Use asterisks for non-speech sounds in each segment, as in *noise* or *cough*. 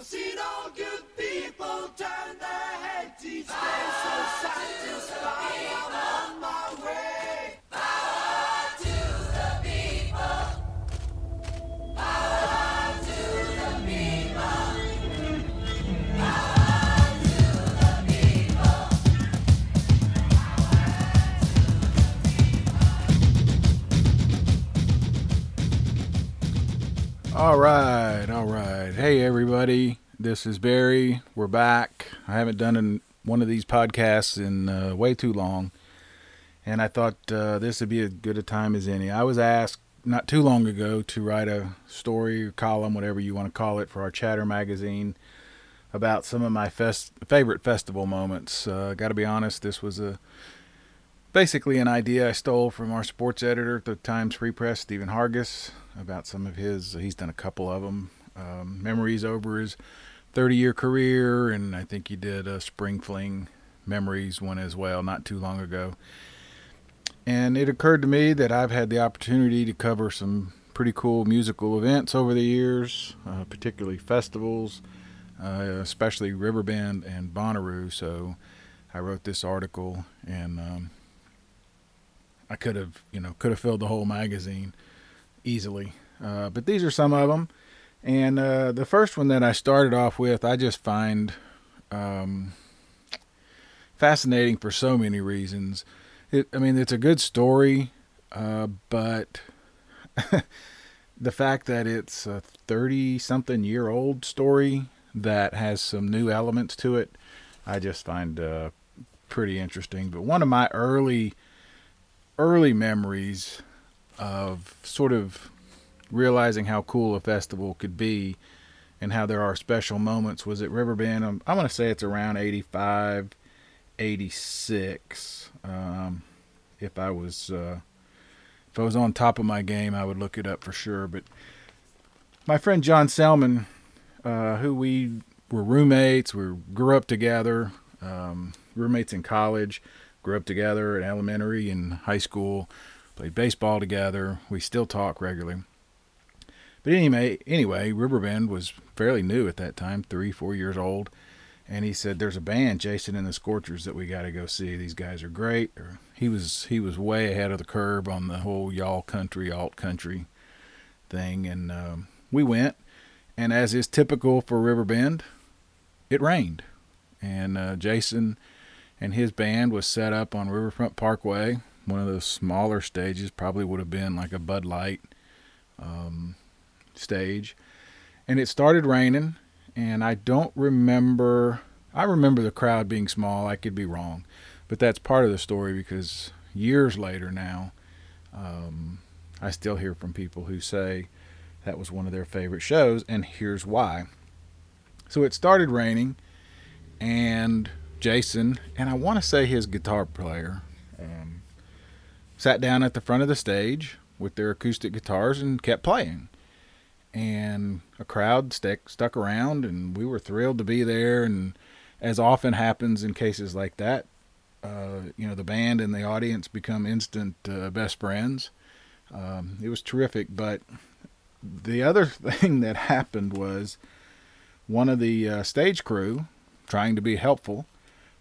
I've seen all good people turn their heads so satisfied on my way. All right. Hey, everybody. This is Barry. We're back. I haven't done an, one of these podcasts in uh, way too long, and I thought uh, this would be as good a time as any. I was asked not too long ago to write a story or column, whatever you want to call it, for our Chatter magazine about some of my fest- favorite festival moments. Uh, Got to be honest, this was a basically an idea I stole from our sports editor at the Times Free Press, Stephen Hargis, about some of his. He's done a couple of them. Um, memories over his 30 year career, and I think he did a Spring Fling Memories one as well, not too long ago. And it occurred to me that I've had the opportunity to cover some pretty cool musical events over the years, uh, particularly festivals, uh, especially Riverbend and Bonnaroo. So I wrote this article, and um, I could have, you know, could have filled the whole magazine easily. Uh, but these are some of them. And uh, the first one that I started off with, I just find um, fascinating for so many reasons. It, I mean, it's a good story, uh, but *laughs* the fact that it's a 30 something year old story that has some new elements to it, I just find uh, pretty interesting. But one of my early, early memories of sort of realizing how cool a festival could be and how there are special moments was at Riverbend. I'm, I'm going to say it's around 85, 86. Um, if I was uh, if I was on top of my game, I would look it up for sure. But my friend John Selman, uh, who we were roommates, we grew up together, um, roommates in college, grew up together at elementary and high school, played baseball together. We still talk regularly. But anyway, anyway, Riverbend was fairly new at that time, three, four years old. And he said, "There's a band, Jason and the Scorchers, that we got to go see. These guys are great." Or he was he was way ahead of the curve on the whole y'all country, alt country thing, and um, we went. And as is typical for Riverbend, it rained, and uh, Jason and his band was set up on Riverfront Parkway, one of those smaller stages. Probably would have been like a Bud Light um, stage, and it started raining. And I don't remember. I remember the crowd being small. I could be wrong, but that's part of the story because years later now, um, I still hear from people who say that was one of their favorite shows, and here's why. So it started raining, and Jason, and I want to say his guitar player, um, sat down at the front of the stage with their acoustic guitars and kept playing. And a crowd stuck stuck around, and we were thrilled to be there. And as often happens in cases like that, uh, you know, the band and the audience become instant uh, best friends. Um, it was terrific, but the other *laughs* thing that happened was one of the uh, stage crew, trying to be helpful,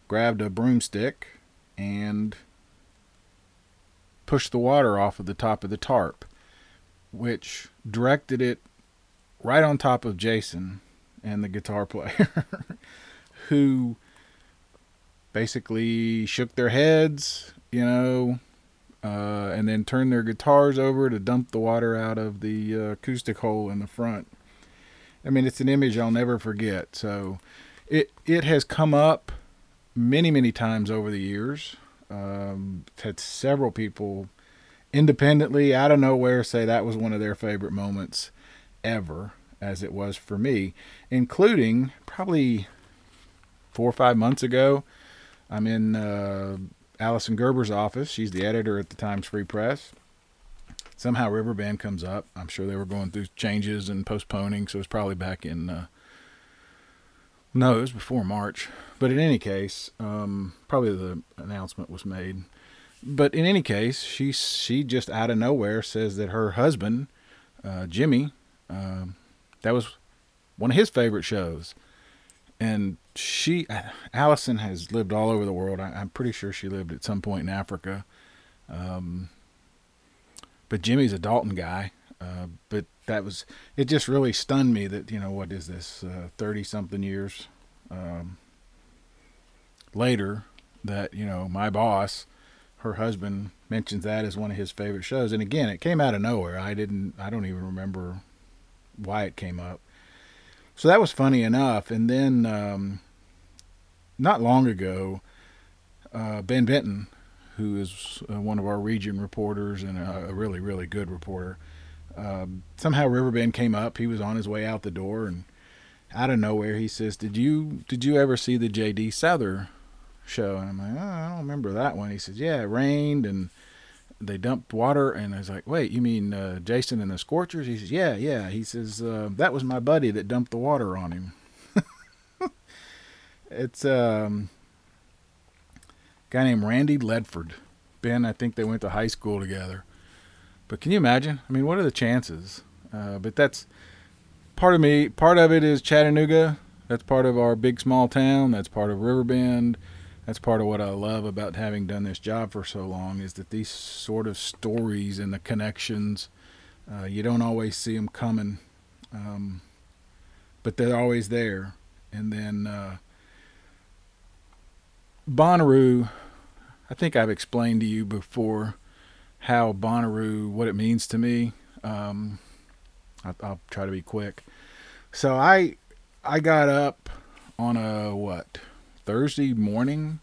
grabbed a broomstick and pushed the water off of the top of the tarp, which directed it right on top of Jason and the guitar player, *laughs* who basically shook their heads, you know, uh, and then turned their guitars over to dump the water out of the uh, acoustic hole in the front. I mean, it's an image I'll never forget. So, it it has come up many many times over the years. Um, had several people independently out of nowhere say that was one of their favorite moments ever, as it was for me, including probably four or five months ago. I'm in uh, Alison Gerber's office. She's the editor at the Times Free Press. Somehow Riverbend comes up. I'm sure they were going through changes and postponing, so it's probably back in. Uh, no, it was before March. But in any case, um, probably the announcement was made. But in any case, she she just out of nowhere says that her husband, uh, Jimmy, um, that was one of his favorite shows. And she, Allison, has lived all over the world. I, am pretty sure she lived at some point in Africa. Um, but Jimmy's a Dalton guy. Uh, but that was it. Just really stunned me that you know what is this thirty uh, something years um, later that you know my boss, her husband mentions that as one of his favorite shows. And again, it came out of nowhere. I didn't. I don't even remember why it came up. So that was funny enough. And then um, not long ago, uh, Ben Benton, who is uh, one of our region reporters and a, a really really good reporter. Um, somehow Riverbend came up. He was on his way out the door, and out of nowhere he says, "Did you did you ever see the J.D. Souther show?" And I'm like, oh, "I don't remember that one." He says, "Yeah, it rained and they dumped water." And I was like, "Wait, you mean uh, Jason and the Scorchers?" He says, "Yeah, yeah." He says, uh, "That was my buddy that dumped the water on him." *laughs* it's um, a guy named Randy Ledford. Ben, I think they went to high school together. But can you imagine? I mean, what are the chances? Uh, but that's part of me. Part of it is Chattanooga. That's part of our big small town. That's part of Riverbend. That's part of what I love about having done this job for so long is that these sort of stories and the connections, uh, you don't always see them coming, um, but they're always there. And then uh, Bonnaroo, I think I've explained to you before how Bonnaroo, what it means to me. Um, I, I'll try to be quick. So I I got up on a what Thursday morning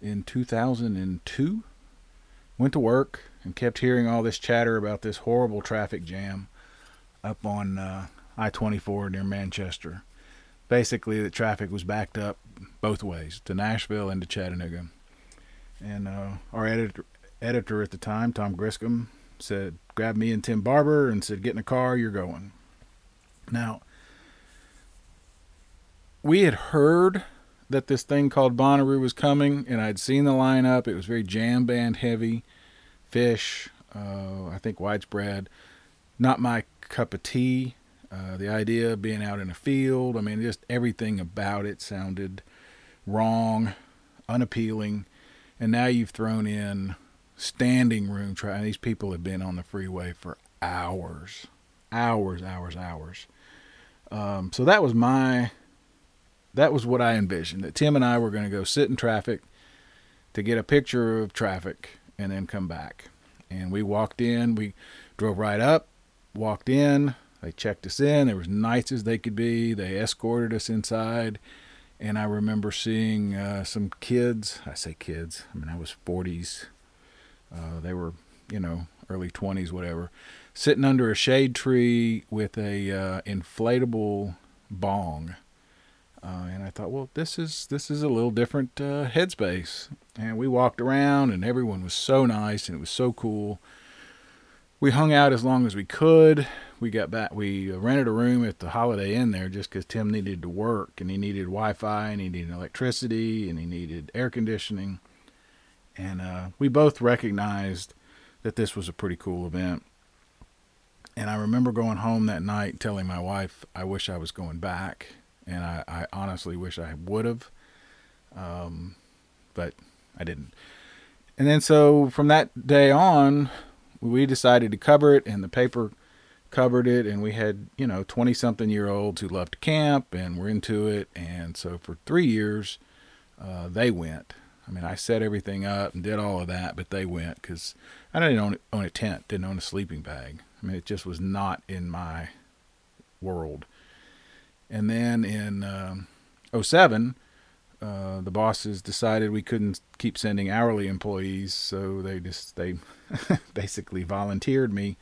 in 2002. Went to work and kept hearing all this chatter about this horrible traffic jam up on uh, I-24 near Manchester. Basically, the traffic was backed up both ways to Nashville and to Chattanooga. And uh, our editor editor at the time, Tom Griscom, said, grabbed me and Tim Barber and said, get in the car, you're going. Now, we had heard that this thing called Bonnaroo was coming, and I'd seen the lineup. It was very jam band heavy, Phish, uh, I think widespread. Not my cup of tea. Uh, the idea of being out in a field, I mean, just everything about it sounded wrong, unappealing. And now you've thrown in standing room traffic. These people have been on the freeway for hours, hours, hours, hours. Um, so that was my, that was what I envisioned. That Tim and I were going to go sit in traffic to get a picture of traffic and then come back. And we walked in. We drove right up, walked in. They checked us in. They were as nice as they could be. They escorted us inside. And I remember seeing uh, some kids. I say kids. I mean, I was 40s, uh, they were, you know, early 20s, whatever, sitting under a shade tree with a uh, inflatable bong. Uh, and I thought, well, this is this is a little different uh, headspace. And we walked around, and everyone was so nice, and it was so cool. We hung out as long as we could. We got back. We rented a room at the Holiday Inn there just because Tim needed to work, and he needed Wi-Fi, and he needed electricity, and he needed air conditioning and uh, we both recognized that this was a pretty cool event. And I remember going home that night telling my wife, I wish I was going back. And I, I honestly wish I would have. Um, but I didn't. And then so from that day on, we decided to cover it, and the paper covered it. And we had, you know, 20 something year olds who loved camp and were into it. And so for three years, uh, they went. I mean, I set everything up and did all of that, but they went because I didn't own, own a tent, didn't own a sleeping bag. I mean, it just was not in my world. And then in um, 07, uh, the bosses decided we couldn't keep sending hourly employees, so they just they *laughs* basically volunteered me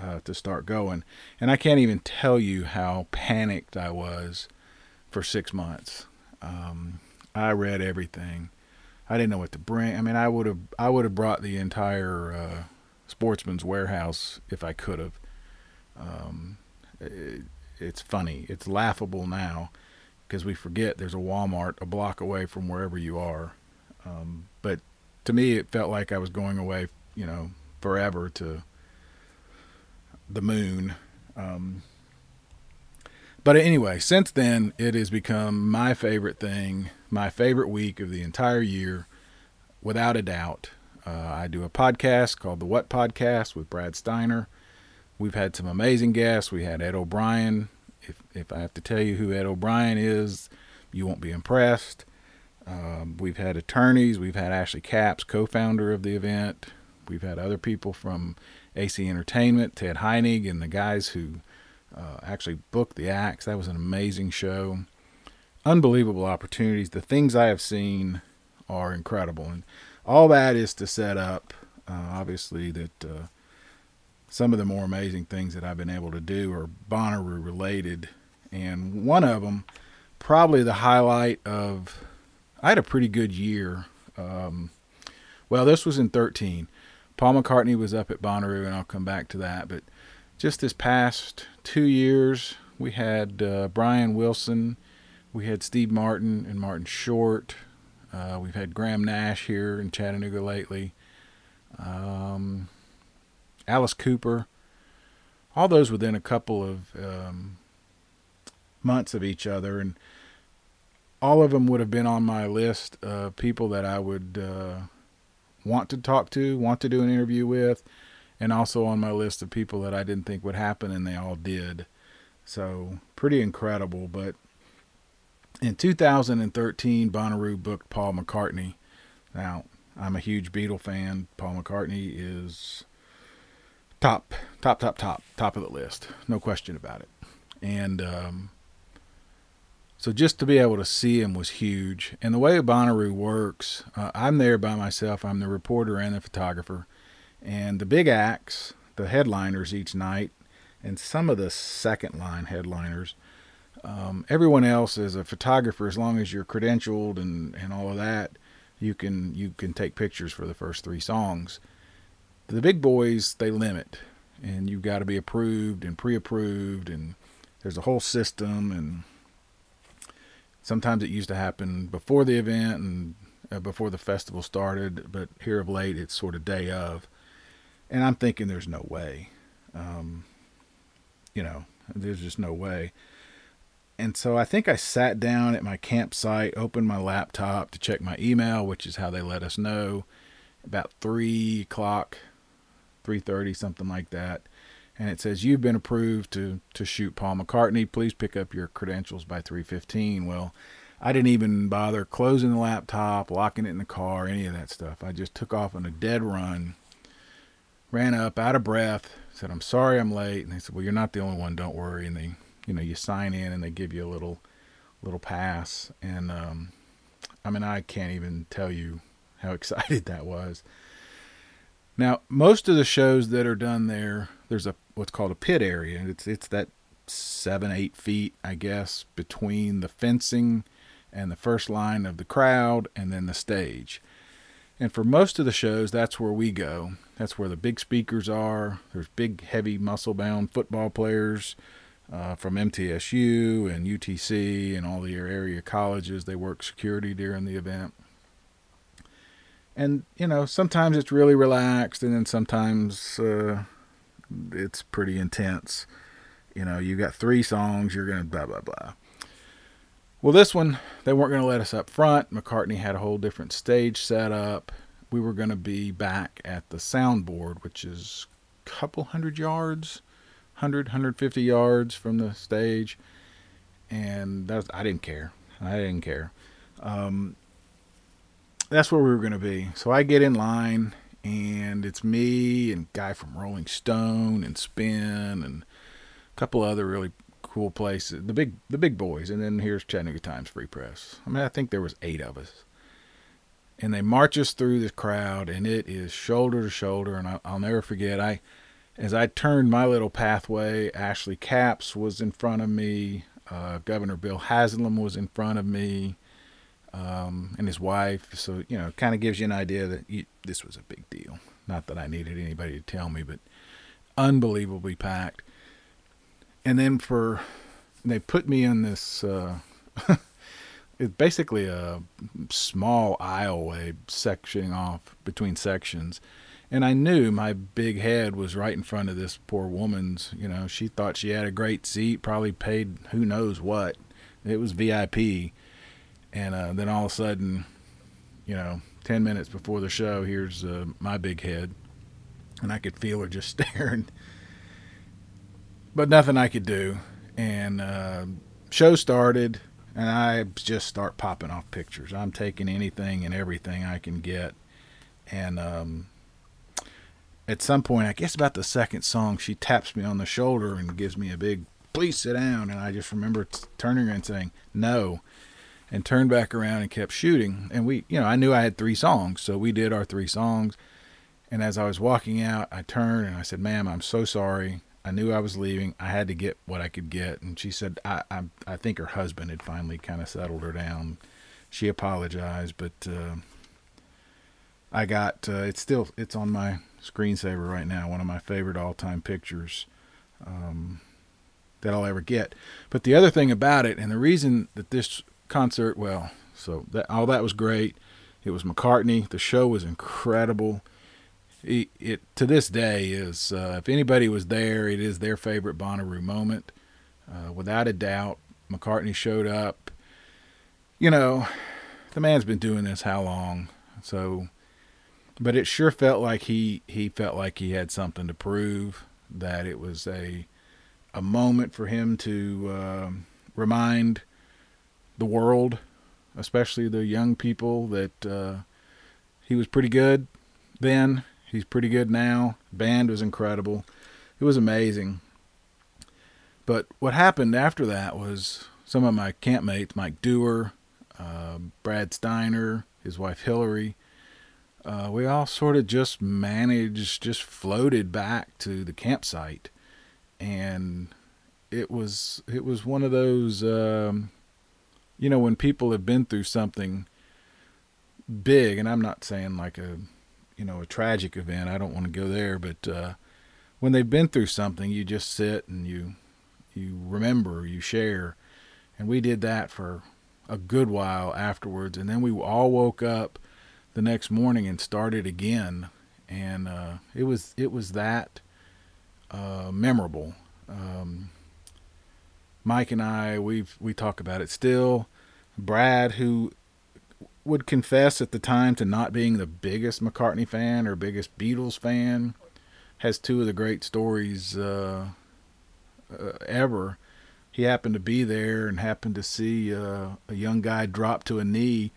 uh, to start going. And I can't even tell you how panicked I was for six months. Um, I read everything. I didn't know what to bring. I mean, I would have I would have brought the entire uh, Sportsman's Warehouse if I could have. Um, it's funny. It's laughable now because we forget there's a Walmart a block away from wherever you are. Um, but to me, it felt like I was going away, you know, forever to the moon. Um, But anyway, since then, it has become my favorite thing, my favorite week of the entire year, without a doubt. Uh, I do a podcast called The What Podcast with Brad Steiner. We've had some amazing guests. We had Ed O'Brien. If, if I have to tell you who Ed O'Brien is, you won't be impressed. Um, we've had attorneys. We've had Ashley Capps, co founder of the event. We've had other people from AC Entertainment, Ted Heinig, and the guys who uh, actually booked the acts. That was an amazing show. Unbelievable opportunities. The things I have seen are incredible. And all that is to set up, uh, obviously, that uh, some of the more amazing things that I've been able to do are Bonnaroo related. And one of them, probably the highlight of, I had a pretty good year. Um, well, this was in 13. Paul McCartney was up at Bonnaroo, and I'll come back to that. But just this past two years, we had uh, Brian Wilson, we had Steve Martin and Martin Short. Uh, we've had Graham Nash here in Chattanooga lately. Um, Alice Cooper. All those within a couple of um, months of each other, and all of them would have been on my list of people that I would uh, want to talk to, want to do an interview with, and also on my list of people that I didn't think would happen, and they all did. So pretty incredible. But in 2013, Bonnaroo booked Paul McCartney. Now I'm a huge Beatle fan. Paul McCartney is top, top, top, top, top of the list, no question about it. And um, so just to be able to see him was huge. And the way Bonnaroo works, uh, I'm there by myself. I'm the reporter and the photographer. And the big acts, the headliners each night, and some of the second line headliners, um, everyone else is a photographer as long as you're credentialed and, and all of that. You can you can take pictures for the first three songs. The big boys they limit, and you've got to be approved and pre-approved, and there's a whole system. And sometimes it used to happen before the event and uh, before the festival started, but here of late it's sort of day of. And I'm thinking there's no way. Um, you know, there's just no way. And so I think I sat down at my campsite, opened my laptop to check my email, which is how they let us know about three o'clock, three thirty, something like that. And it says you've been approved to to shoot Paul McCartney. Please pick up your credentials by three fifteen. Well, I didn't even bother closing the laptop, locking it in the car, any of that stuff. I just took off on a dead run, ran up out of breath, said, I'm sorry I'm late. And they said, Well, you're not the only one, don't worry. And they you know, you sign in and they give you a little little pass. And um I mean I can't even tell you how *laughs* excited that was. Now, most of the shows that are done there, there's a what's called a pit area. It's it's that seven, eight feet, I guess, between the fencing and the first line of the crowd and then the stage. And for most of the shows, that's where we go. That's where the big speakers are. There's big, heavy, muscle bound football players uh, from MTSU and UTC and all the area colleges. They work security during the event. And, you know, sometimes it's really relaxed, and then sometimes uh, it's pretty intense. You know, you got three songs, you're to blah, blah, blah. Well, this one, they weren't to let us up front. McCartney had a whole different stage set up. We were to be back at the soundboard, which is a couple hundred yards, 100, 150 yards from the stage. And that's, I didn't care. I didn't care. Um, that's where we were going to be. So I get in line, and it's me and guy from Rolling Stone and Spin and a couple other really cool places. The big the big boys, and then here's Chattanooga Times Free Press. I mean, I think there was eight of us, and they march us through this crowd, and it is shoulder to shoulder. And I, I'll never forget. I as I turned my little pathway, Ashley Capps was in front of me. Uh, Governor Bill Haslam was in front of me um, and his wife. So you know, kind of gives you an idea that you, this was a big deal. Not that I needed anybody to tell me, but unbelievably packed. And then for they put me in this. Uh, *laughs* it's basically a small aisleway sectioning off between sections, And I knew my big head was right in front of this poor woman's. You know, she thought she had a great seat, probably paid who knows what. It was VIP. And uh, then all of a sudden, you know, 10 minutes before the show, here's uh, my big head. And I could feel her just *laughs* staring. But nothing I could do. And uh, show started, and I just start popping off pictures. I'm taking anything and everything I can get. And um, at some point, I guess about the second song, she taps me on the shoulder and gives me a big, please sit down. And I just remember t- turning and saying, no and turned back around and kept shooting. And we, you know, I knew I had three songs, so we did our three songs. And as I was walking out, I turned and I said, "Ma'am, I'm so sorry. I knew I was leaving. I had to get what I could get." And she said, "I, I, I think her husband had finally kind of settled her down. She apologized, but uh, I got uh, it's still it's on my screensaver right now. One of my favorite all-time pictures." Um, that I'll ever get. But the other thing about it, and the reason that this concert, well, so that all that was great. It was McCartney. The show was incredible. It, it to this day is uh, if anybody was there, it is their favorite Bonnaroo moment, uh, without a doubt. McCartney showed up. You know, the man's been doing this how long? So, but it sure felt like he he felt like he had something to prove. That it was a a moment for him to uh, remind the world, especially the young people, that uh, he was pretty good then. He's pretty good now. Band was incredible. It was amazing. But what happened after that was some of my campmates, Mike Dewar, uh, Brad Steiner, his wife Hillary, uh, we all sort of just managed, just floated back to the campsite, and it was it was one of those um, you know, when people have been through something big, and I'm not saying like a, you know, a tragic event, I don't want to go there, but uh, when they've been through something, you just sit and you, you remember, you share, and we did that for a good while afterwards, and then we all woke up the next morning and started again, and uh, it was it was that uh, memorable. Um, Mike and I, we've we talk about it still. Brad, who would confess at the time to not being the biggest McCartney fan or biggest Beatles fan, has two of the great stories uh, uh, ever. He happened to be there and happened to see uh, a young guy drop to a knee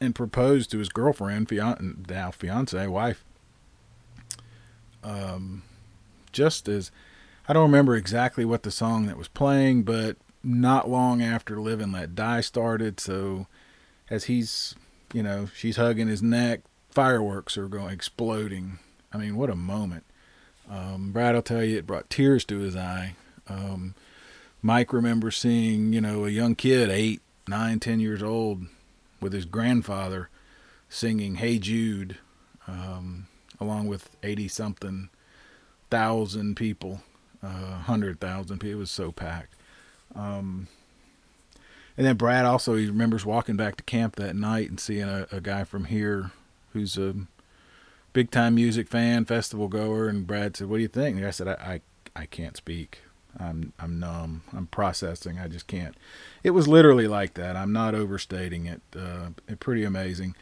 and propose to his girlfriend, fian- now fiance, wife. Um, just as I don't remember exactly what the song that was playing, but not long after Live and Let Die started. So as he's, you know, she's hugging his neck, fireworks are going exploding. I mean, what a moment. Um, Brad will tell you it brought tears to his eye. Um, Mike remembers seeing, you know, a young kid, eight, nine, ten years old, with his grandfather singing "Hey Jude," um, along with eighty something thousand people uh, hundred thousand people. It was so packed. Um, and then Brad also he remembers walking back to camp that night and seeing a, a guy from here who's a big time music fan, festival goer. And Brad said, "What do you think?" And I said, "I I, I can't speak. I'm I'm numb. I'm processing. I just can't." It was literally like that. I'm not overstating it. Uh, pretty amazing.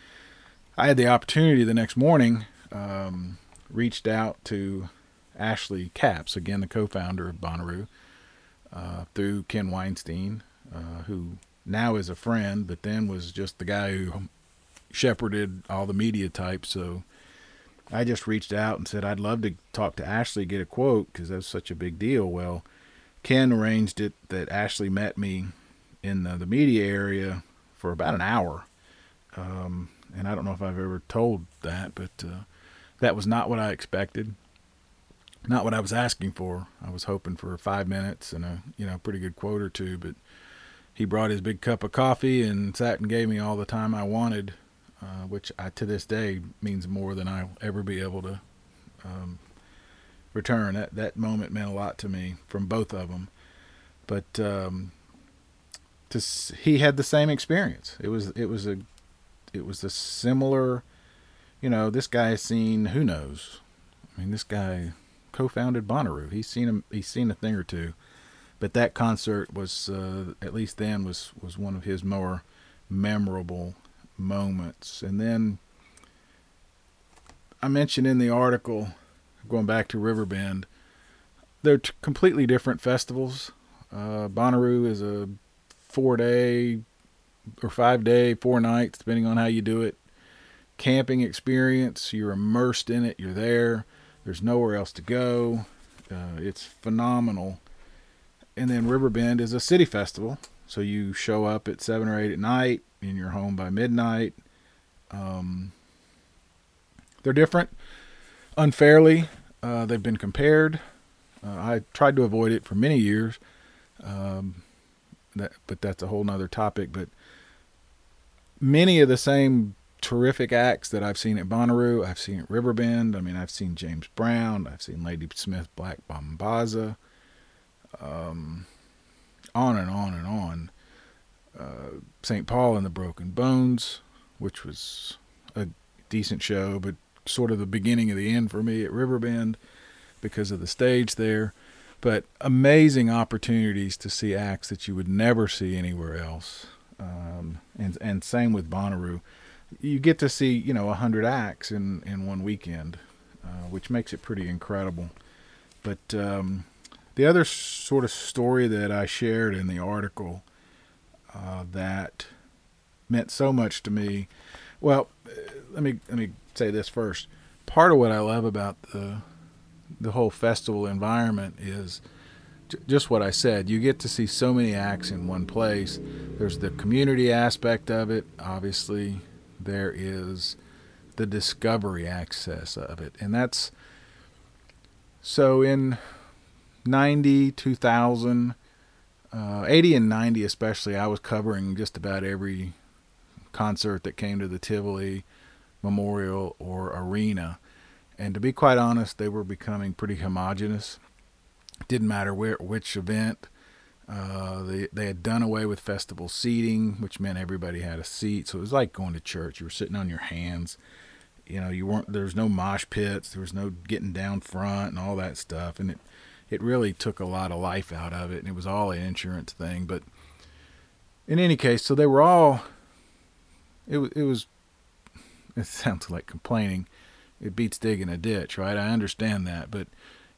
I had the opportunity the next morning. Um, reached out to Ashley Capps, again the co-founder of Bonnaroo, uh, through Ken Weinstein, uh, who now is a friend, but then was just the guy who shepherded all the media types. So I just reached out and said I'd love to talk to Ashley, get a quote because that's such a big deal. Well, Ken arranged it that Ashley met me in the, the media area for about an hour. Um, and I don't know if I've ever told that, but uh, that was not what I expected not what I was asking for. I was hoping for five minutes and a you know pretty good quote or two, but he brought his big cup of coffee and sat and gave me all the time I wanted, uh, which I, to this day means more than I'll ever be able to um, return. That that moment meant a lot to me from both of them, but um, to he had the same experience. It was it was a it was a similar you know, this guy's seen who knows. I mean, this guy co-founded Bonnaroo. He's seen him. He's seen a thing or two. But that concert was, uh, at least then, was was one of his more memorable moments. And then I mentioned in the article, going back to Riverbend, they're t- completely different festivals. Uh, Bonnaroo is a four day or five day, four nights, depending on how you do it. Camping experience. You're immersed in it. You're there. There's nowhere else to go. Uh, it's phenomenal. And then Riverbend is a city festival. So you show up at seven or eight at night, and you're home by midnight. Um, they're different. Unfairly, uh, they've been compared. Uh, I tried to avoid it for many years, um, that, but that's a whole nother topic. But many of the same terrific acts that I've seen at Bonnaroo, I've seen at Riverbend. I mean, I've seen James Brown, I've seen Ladysmith Black Mambazo, um, on and on and on. Uh, St. Paul and the Broken Bones, which was a decent show, but sort of the beginning of the end for me at Riverbend because of the stage there. But amazing opportunities to see acts that you would never see anywhere else. Um, and and same with Bonnaroo. You get to see you know a hundred acts in in one weekend, uh, which makes it pretty incredible. But um, the other sort of story that I shared in the article uh, that meant so much to me. Well, let me let me say this first. Part of what I love about the the whole festival environment is just what I said. You get to see so many acts in one place. There's the community aspect of it. Obviously, there is the discovery access of it, and that's so in 90, 2000, uh, 80 and 90 especially, I was covering just about every concert that came to the Tivoli Memorial or Arena. And to be quite honest, they were becoming pretty homogenous. Didn't matter where which event. Uh, they they had done away with festival seating, which meant everybody had a seat. So it was like going to church. You were sitting on your hands. You know, you weren't. There was no mosh pits. There was no getting down front and all that stuff. And it it really took a lot of life out of it. And it was all an insurance thing. But in any case, so they were all. It it was. *laughs* It sounds like complaining it beats digging a ditch, right? I understand that, but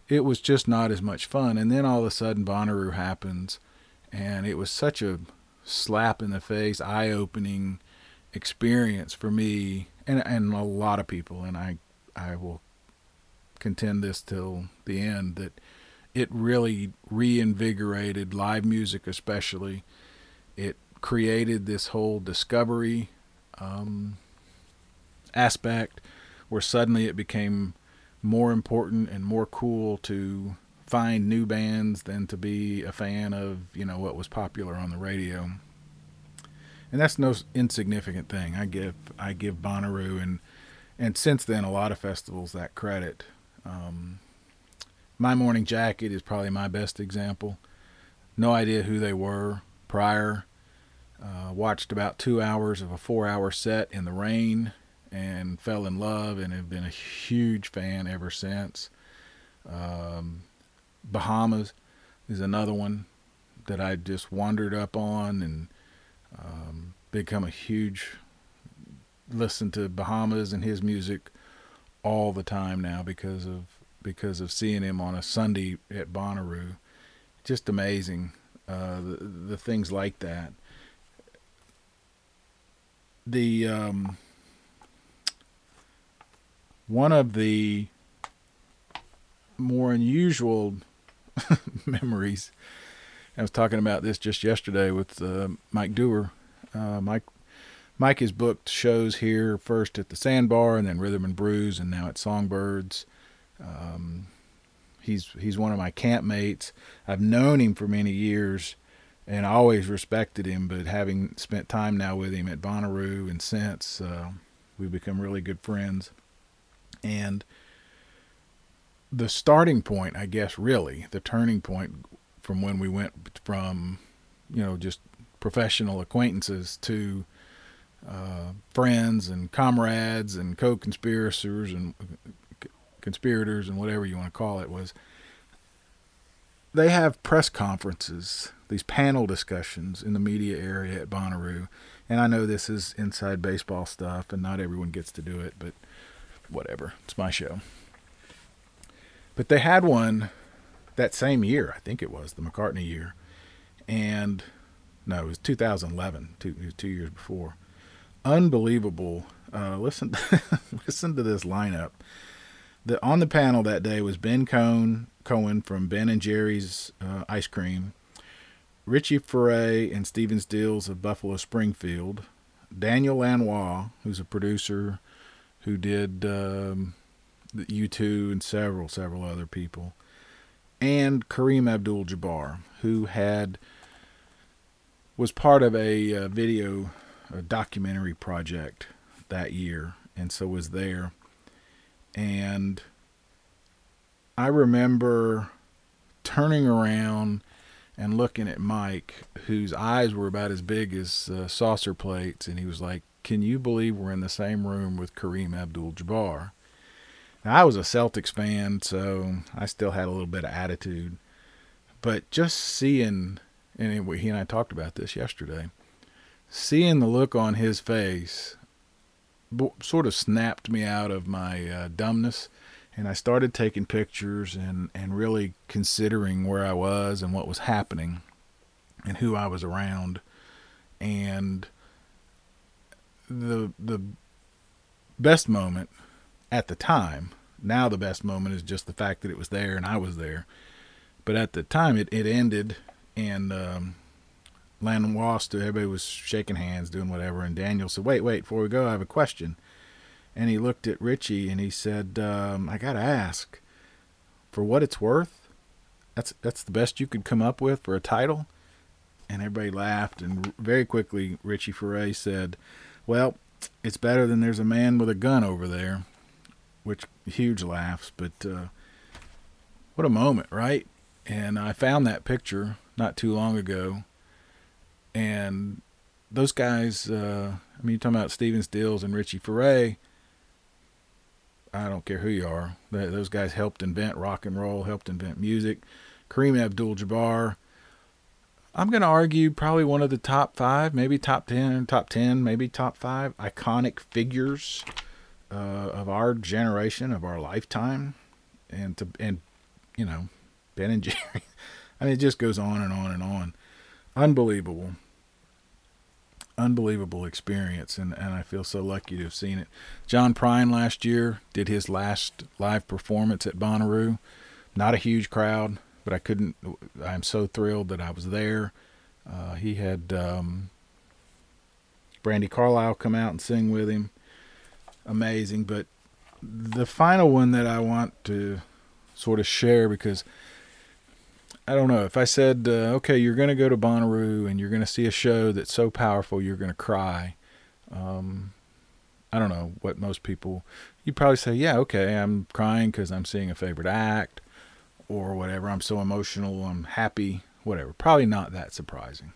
it was just not as much fun. And then all of a sudden, Bonnaroo happens, and it was such a slap in the face, eye opening experience for me and and a lot of people. And I I will contend this till the end that it really reinvigorated live music, especially. It created this whole discovery um, aspect where suddenly it became more important and more cool to find new bands than to be a fan of you know what was popular on the radio. And that's no insignificant thing. I give i give bonnaroo and and since then a lot of festivals that credit. Um, my morning jacket is probably my best example. No idea who they were prior. Uh, watched about two hours of a four hour set in the rain and fell in love and have been a huge fan ever since. Um, Bahamas is another one that I just wandered up on and um, become a huge listen to Bahamas and his music all the time now because of because of seeing him on a Sunday at Bonnaroo. Just amazing, uh, the the things like that. The um, one of the more unusual *laughs* memories. I was talking about this just yesterday with uh, Mike Dewar. Uh, Mike Mike has booked shows here first at the Sandbar and then Rhythm and Brews and now at Songbirds. Um, he's he's one of my campmates. I've known him for many years and I always respected him, but having spent time now with him at Bonnaroo and since, uh, we've become really good friends. And the starting point, I guess, really, the turning point from when we went from, you know, just professional acquaintances to uh, friends and comrades and co-conspirators and conspirators and whatever you want to call it was they have press conferences, these panel discussions in the media area at Bonnaroo. And I know this is inside baseball stuff and not everyone gets to do it, but whatever. It's my show. But they had one that same year, I think it was the McCartney year. And no, it was 2011, two, was two years before. Unbelievable. Uh, listen, *laughs* listen to this lineup. The, on the panel that day was Ben Cohn, Cohen from Ben and Jerry's uh, Ice Cream, Richie Furay and Stephen Stills of Buffalo Springfield, Daniel Lanois, who's a producer who did um, U2 and several, several other people, and Kareem Abdul-Jabbar, who had was part of a, a uh, video a documentary project that year, and so was there. And I remember turning around and looking at Mike, whose eyes were about as big as uh, saucer plates, and he was like, "Can you believe we're in the same room with Kareem Abdul-Jabbar?" Now, I was a Celtics fan, so I still had a little bit of attitude, but just seeing, and he and I talked about this yesterday, seeing the look on his face, sort of snapped me out of my uh, dumbness and I started taking pictures and, and really considering where I was and what was happening and who I was around. And the the best moment at the time, now the best moment is just the fact that it was there and I was there. But at the time it, it ended and um, Lanois stood, everybody was shaking hands, doing whatever, and Daniel said, Wait, wait, before we go, I have a question and he looked at Richie and he said, um, "I gotta ask, for what it's worth, that's that's the best you could come up with for a title." And everybody laughed, and very quickly Richie Furay said, "Well, it's better than there's a man with a gun over there," which huge laughs. But uh, what a moment, right? And I found that picture not too long ago, and those guys. Uh, I mean, you're talking about Stephen Stills and Richie Furay I don't care who you are. Those guys helped invent rock and roll, helped invent music. Kareem Abdul-Jabbar. I'm going to argue probably one of the top five, maybe top ten, top ten, maybe top five iconic figures uh, of our generation, of our lifetime, and to and you know, Ben and *laughs* Jerry. I mean, it just goes on and on and on. Unbelievable unbelievable experience, and, and I feel so lucky to have seen it. John Prine last year did his last live performance at Bonnaroo. Not a huge crowd, but I couldn't. I'm so thrilled that I was there. Uh, he had um, Brandi Carlile come out and sing with him. Amazing. But the final one that I want to sort of share because I don't know if I said, uh, okay, you're going to go to Bonnaroo and you're going to see a show that's so powerful you're going to cry. Um, I don't know what most people. You probably say, yeah, okay, I'm crying because I'm seeing a favorite act, or whatever. I'm so emotional, I'm happy, whatever. Probably not that surprising.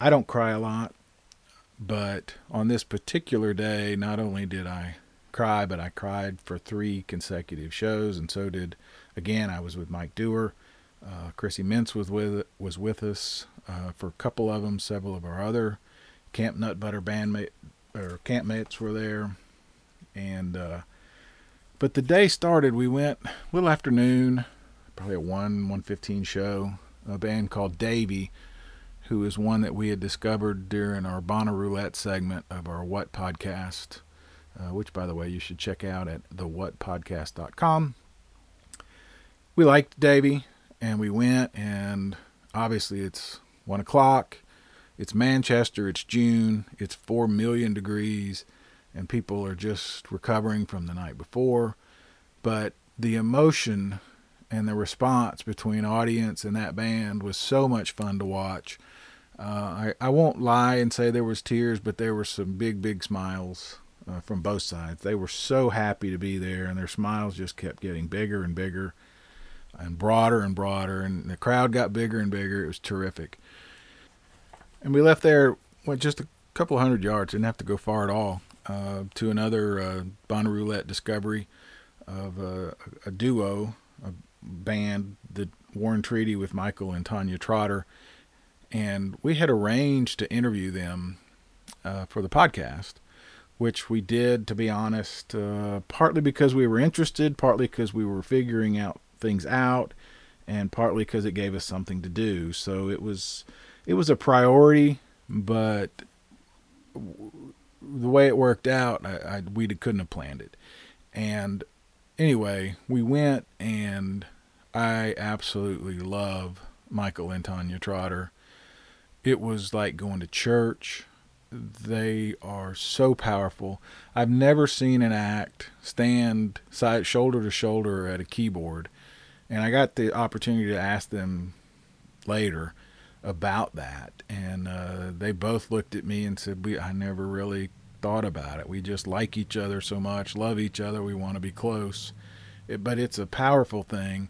I don't cry a lot, but on this particular day, not only did I cry, but I cried for three consecutive shows, and so did again. I was with Mike Dewar uh, Chrissy Mintz was with was with us uh, for a couple of them. Several of our other Camp Nut Butter bandmate or campmates were there, and uh, but the day started. We went a little afternoon, probably a one one fifteen show. A band called Davy, who is one that we had discovered during our Roulette segment of our What podcast, uh, which by the way you should check out at the thewhatpodcast.com. We liked Davy and we went, and obviously it's one o'clock. It's Manchester. It's June. It's four million degrees, and people are just recovering from the night before. But the emotion and the response between audience and that band was so much fun to watch. Uh, I, I won't lie and say there was tears, but there were some big, big smiles uh, from both sides. They were so happy to be there, and their smiles just kept getting bigger and bigger and broader and broader, and the crowd got bigger and bigger. It was terrific. And we left there went just a couple hundred yards. Didn't have to go far at all. Uh, to another uh, Roulette discovery of a, a duo, a band, the War and Treaty with Michael and Tanya Trotter, and we had arranged to interview them uh, for the podcast, which we did, to be honest, uh, partly because we were interested, partly because we were figuring out things out, and partly because it gave us something to do. So it was it was a priority, but the way it worked out, I, I we couldn't have planned it. And anyway, we went, and I absolutely love Michael and Tanya Trotter. It was like going to church. They are so powerful. I've never seen an act stand side shoulder to shoulder at a keyboard, and I got the opportunity to ask them later about that, and uh, they both looked at me and said, "We I never really thought about it. We just like each other so much, love each other, we want to be close." It, but it's a powerful thing,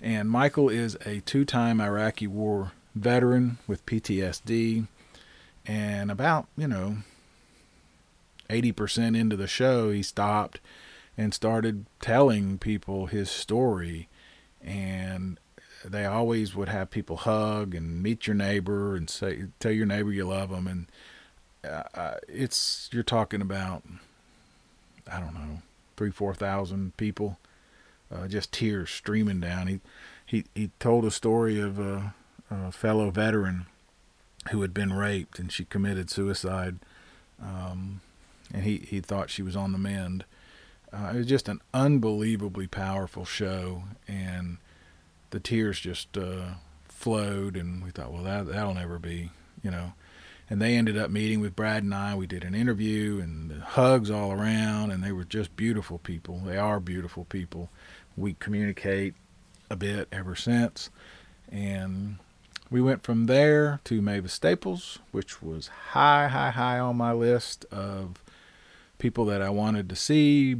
and Michael is a two-time Iraqi War veteran with PTSD, and about you know. 80% into the show, he stopped and started telling people his story. And they always would have people hug and meet your neighbor and say tell your neighbor you love them and uh, uh, it's you're talking about I don't know three four thousand people uh, just tears streaming down. He he he told a story of a, a, fellow veteran who had been raped and she committed suicide. Um, and he he thought she was on the mend. Uh, it was just an unbelievably powerful show. And the tears just uh, flowed, and we thought, well, that that'll never be, you know. And they ended up meeting with Brad and I. We did an interview and hugs all around, and they were just beautiful people. They are beautiful people. We communicate a bit ever since, and we went from there to Mavis Staples, which was high, high, high on my list of people that I wanted to see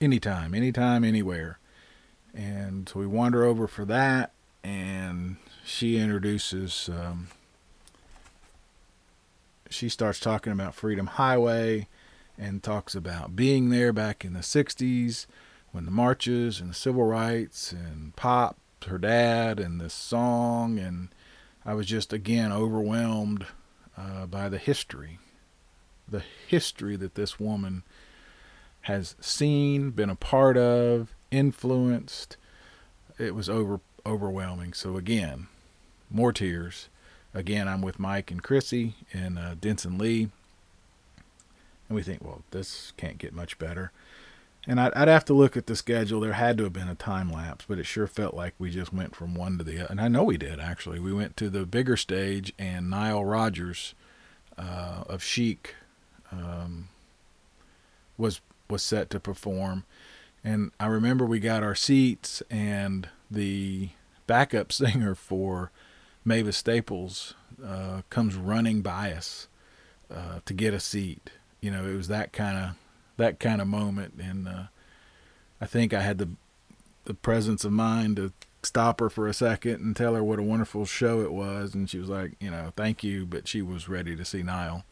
anytime, anytime, anywhere. And so we wander over for that, and she introduces, um, she starts talking about Freedom Highway and talks about being there back in the 60s when the marches and the civil rights and pop, her dad, and this song. And I was just, again, overwhelmed uh, by the history. The history that this woman has seen, been a part of, influenced. It was over overwhelming. So again, more tears. Again, I'm with Mike and Chrissy and uh, Denson Lee, and we think, well, this can't get much better. And I'd, I'd have to look at the schedule. There had to have been a time lapse, but it sure felt like we just went from one to the other. And I know we did actually. We went to the bigger stage, and Nile Rodgers uh, of Chic um, was was set to perform and I remember we got our seats, and the backup *laughs* singer for Mavis Staples uh, comes running by us uh, to get a seat. You know, it was that kind of that kind of moment, and uh, I think I had the the presence of mind to stop her for a second and tell her what a wonderful show it was, and she was like, you know, thank you, but she was ready to see Nile.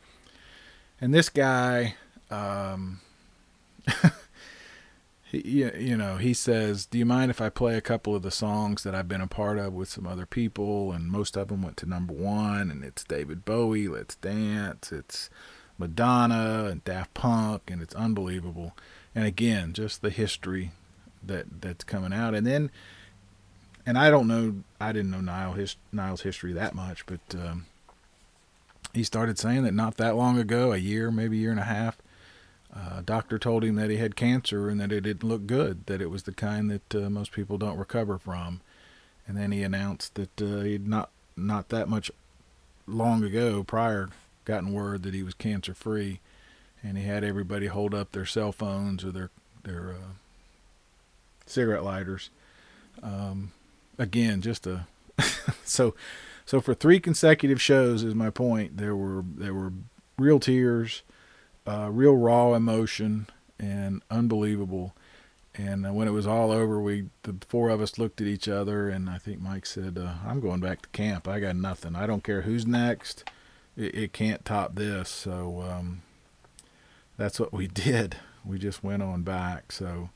And this guy, um, *laughs* he, you know, he says, "Do you mind if I play a couple of the songs that I've been a part of with some other people?" And most of them went to number one, and it's David Bowie, "Let's Dance," it's Madonna and Daft Punk, and it's unbelievable. And again, just the history that that's coming out, and then, and I don't know, I didn't know Nile his, Nile's history that much, but um, he started saying that not that long ago, a year, maybe a year and a half uh, doctor told him that he had cancer and that it didn't look good, that it was the kind that uh, most people don't recover from. And then he announced that uh, he'd not not that much long ago prior gotten word that he was cancer free, and he had everybody hold up their cell phones or their their uh, cigarette lighters. Um, again, just a *laughs* so so for three consecutive shows is my point. There were there were real tears uh, real raw emotion and unbelievable. And when it was all over, we the four of us looked at each other, and I think Mike said, uh, "I'm going back to camp. I got nothing. I don't care who's next. it, it can't top this. So um, that's what we *laughs* did. We just went on back. So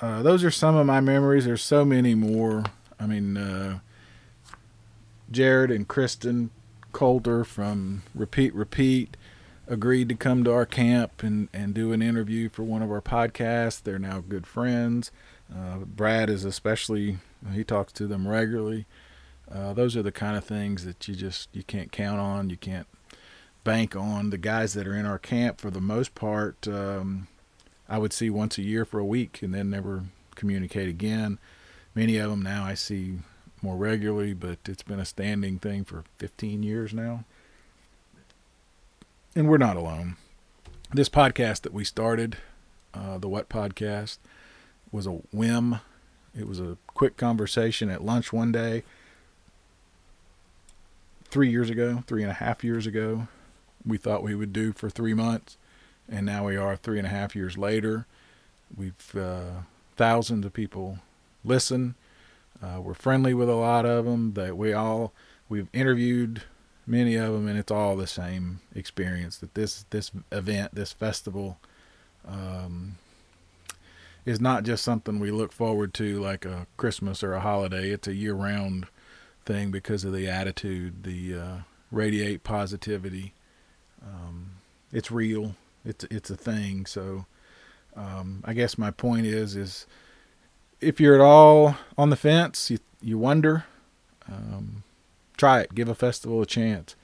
uh, those are some of my memories. There's so many more. I mean, uh, Jared and Kristen Corder from Repeat Repeat agreed to come to our camp and, and do an interview for one of our podcasts. They're now good friends. Uh, Brad is especially, he talks to them regularly. Uh, those are the kind of things that you just you can't count on. You can't bank on. The guys that are in our camp, for the most part, um, I would see once a year for a week and then never communicate again. Many of them now I see more regularly, but it's been a standing thing for 15 years now. And we're not alone. This podcast that we started, uh, the What Podcast, was a whim. It was a quick conversation at lunch one day three years ago, three and a half years ago. We thought we would do for three months, and now we are three and a half years later. We've uh, thousands of people listen. Uh, we're friendly with a lot of them. That we all we've interviewed many of them, and it's all the same experience. That this this event, this festival, um, is not just something we look forward to like a Christmas or a holiday. It's a year round thing because of the attitude, the uh, radiate positivity. Um, it's real. It's it's a thing. So um, I guess my point is is if you're at all on the fence, you you wonder, um, try it. Give a festival a chance.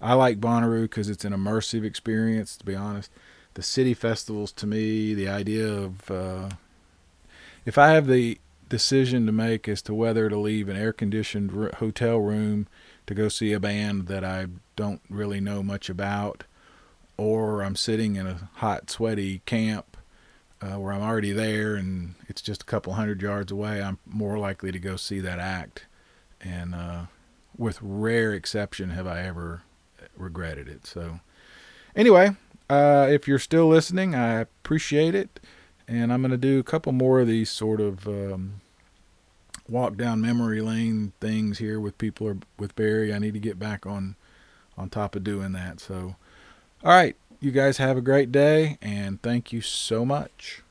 I like Bonnaroo because it's an immersive experience. To be honest, the city festivals to me, the idea of uh, if I have the decision to make as to whether to leave an air conditioned hotel room to go see a band that I don't really know much about, or I'm sitting in a hot, sweaty camp uh, where I'm already there and it's just a couple hundred yards away, I'm more likely to go see that act. And uh, with rare exception, have I ever regretted it. So, anyway, uh, if you're still listening, I appreciate it and I'm going to do a couple more of these sort of um, walk down memory lane things here with people or with Barry. I need to get back on on top of doing that. So, all right, you guys have a great day, and thank you so much.